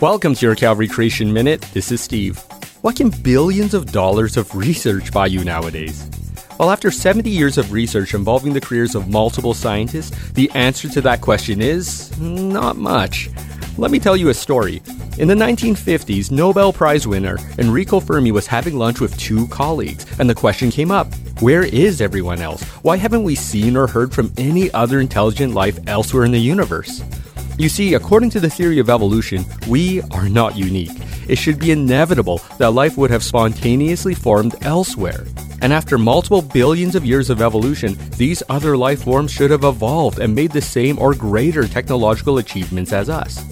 Welcome to your Calvary Creation Minute. This is Steve. What can billions of dollars of research buy you nowadays? Well, after 70 years of research involving the careers of multiple scientists, the answer to that question is not much. Let me tell you a story. In the 1950s, Nobel Prize winner Enrico Fermi was having lunch with two colleagues, and the question came up Where is everyone else? Why haven't we seen or heard from any other intelligent life elsewhere in the universe? You see, according to the theory of evolution, we are not unique. It should be inevitable that life would have spontaneously formed elsewhere. And after multiple billions of years of evolution, these other life forms should have evolved and made the same or greater technological achievements as us.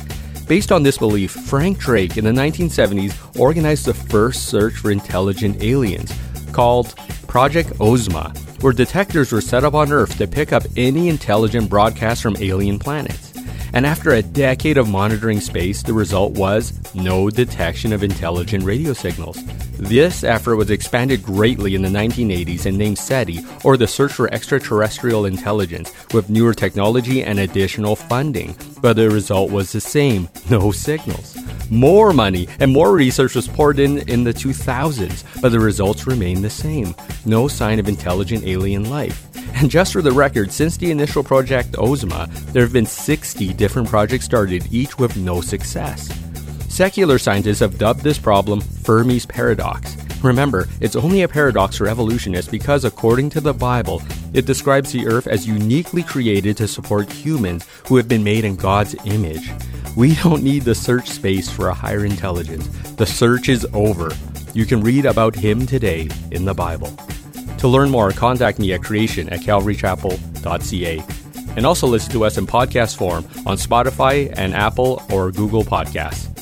Based on this belief, Frank Drake in the 1970s organized the first search for intelligent aliens, called Project Ozma, where detectors were set up on Earth to pick up any intelligent broadcasts from alien planets. And after a decade of monitoring space, the result was no detection of intelligent radio signals. This effort was expanded greatly in the 1980s and named SETI, or the Search for Extraterrestrial Intelligence, with newer technology and additional funding. But the result was the same no signals. More money and more research was poured in in the 2000s, but the results remained the same no sign of intelligent alien life. And just for the record, since the initial project Ozma, there have been 60 different projects started, each with no success. Secular scientists have dubbed this problem Fermi's paradox. Remember, it's only a paradox for evolutionists because, according to the Bible, it describes the earth as uniquely created to support humans who have been made in God's image. We don't need the search space for a higher intelligence. The search is over. You can read about him today in the Bible. To learn more, contact me at creation at calvarychapel.ca. And also listen to us in podcast form on Spotify and Apple or Google Podcasts.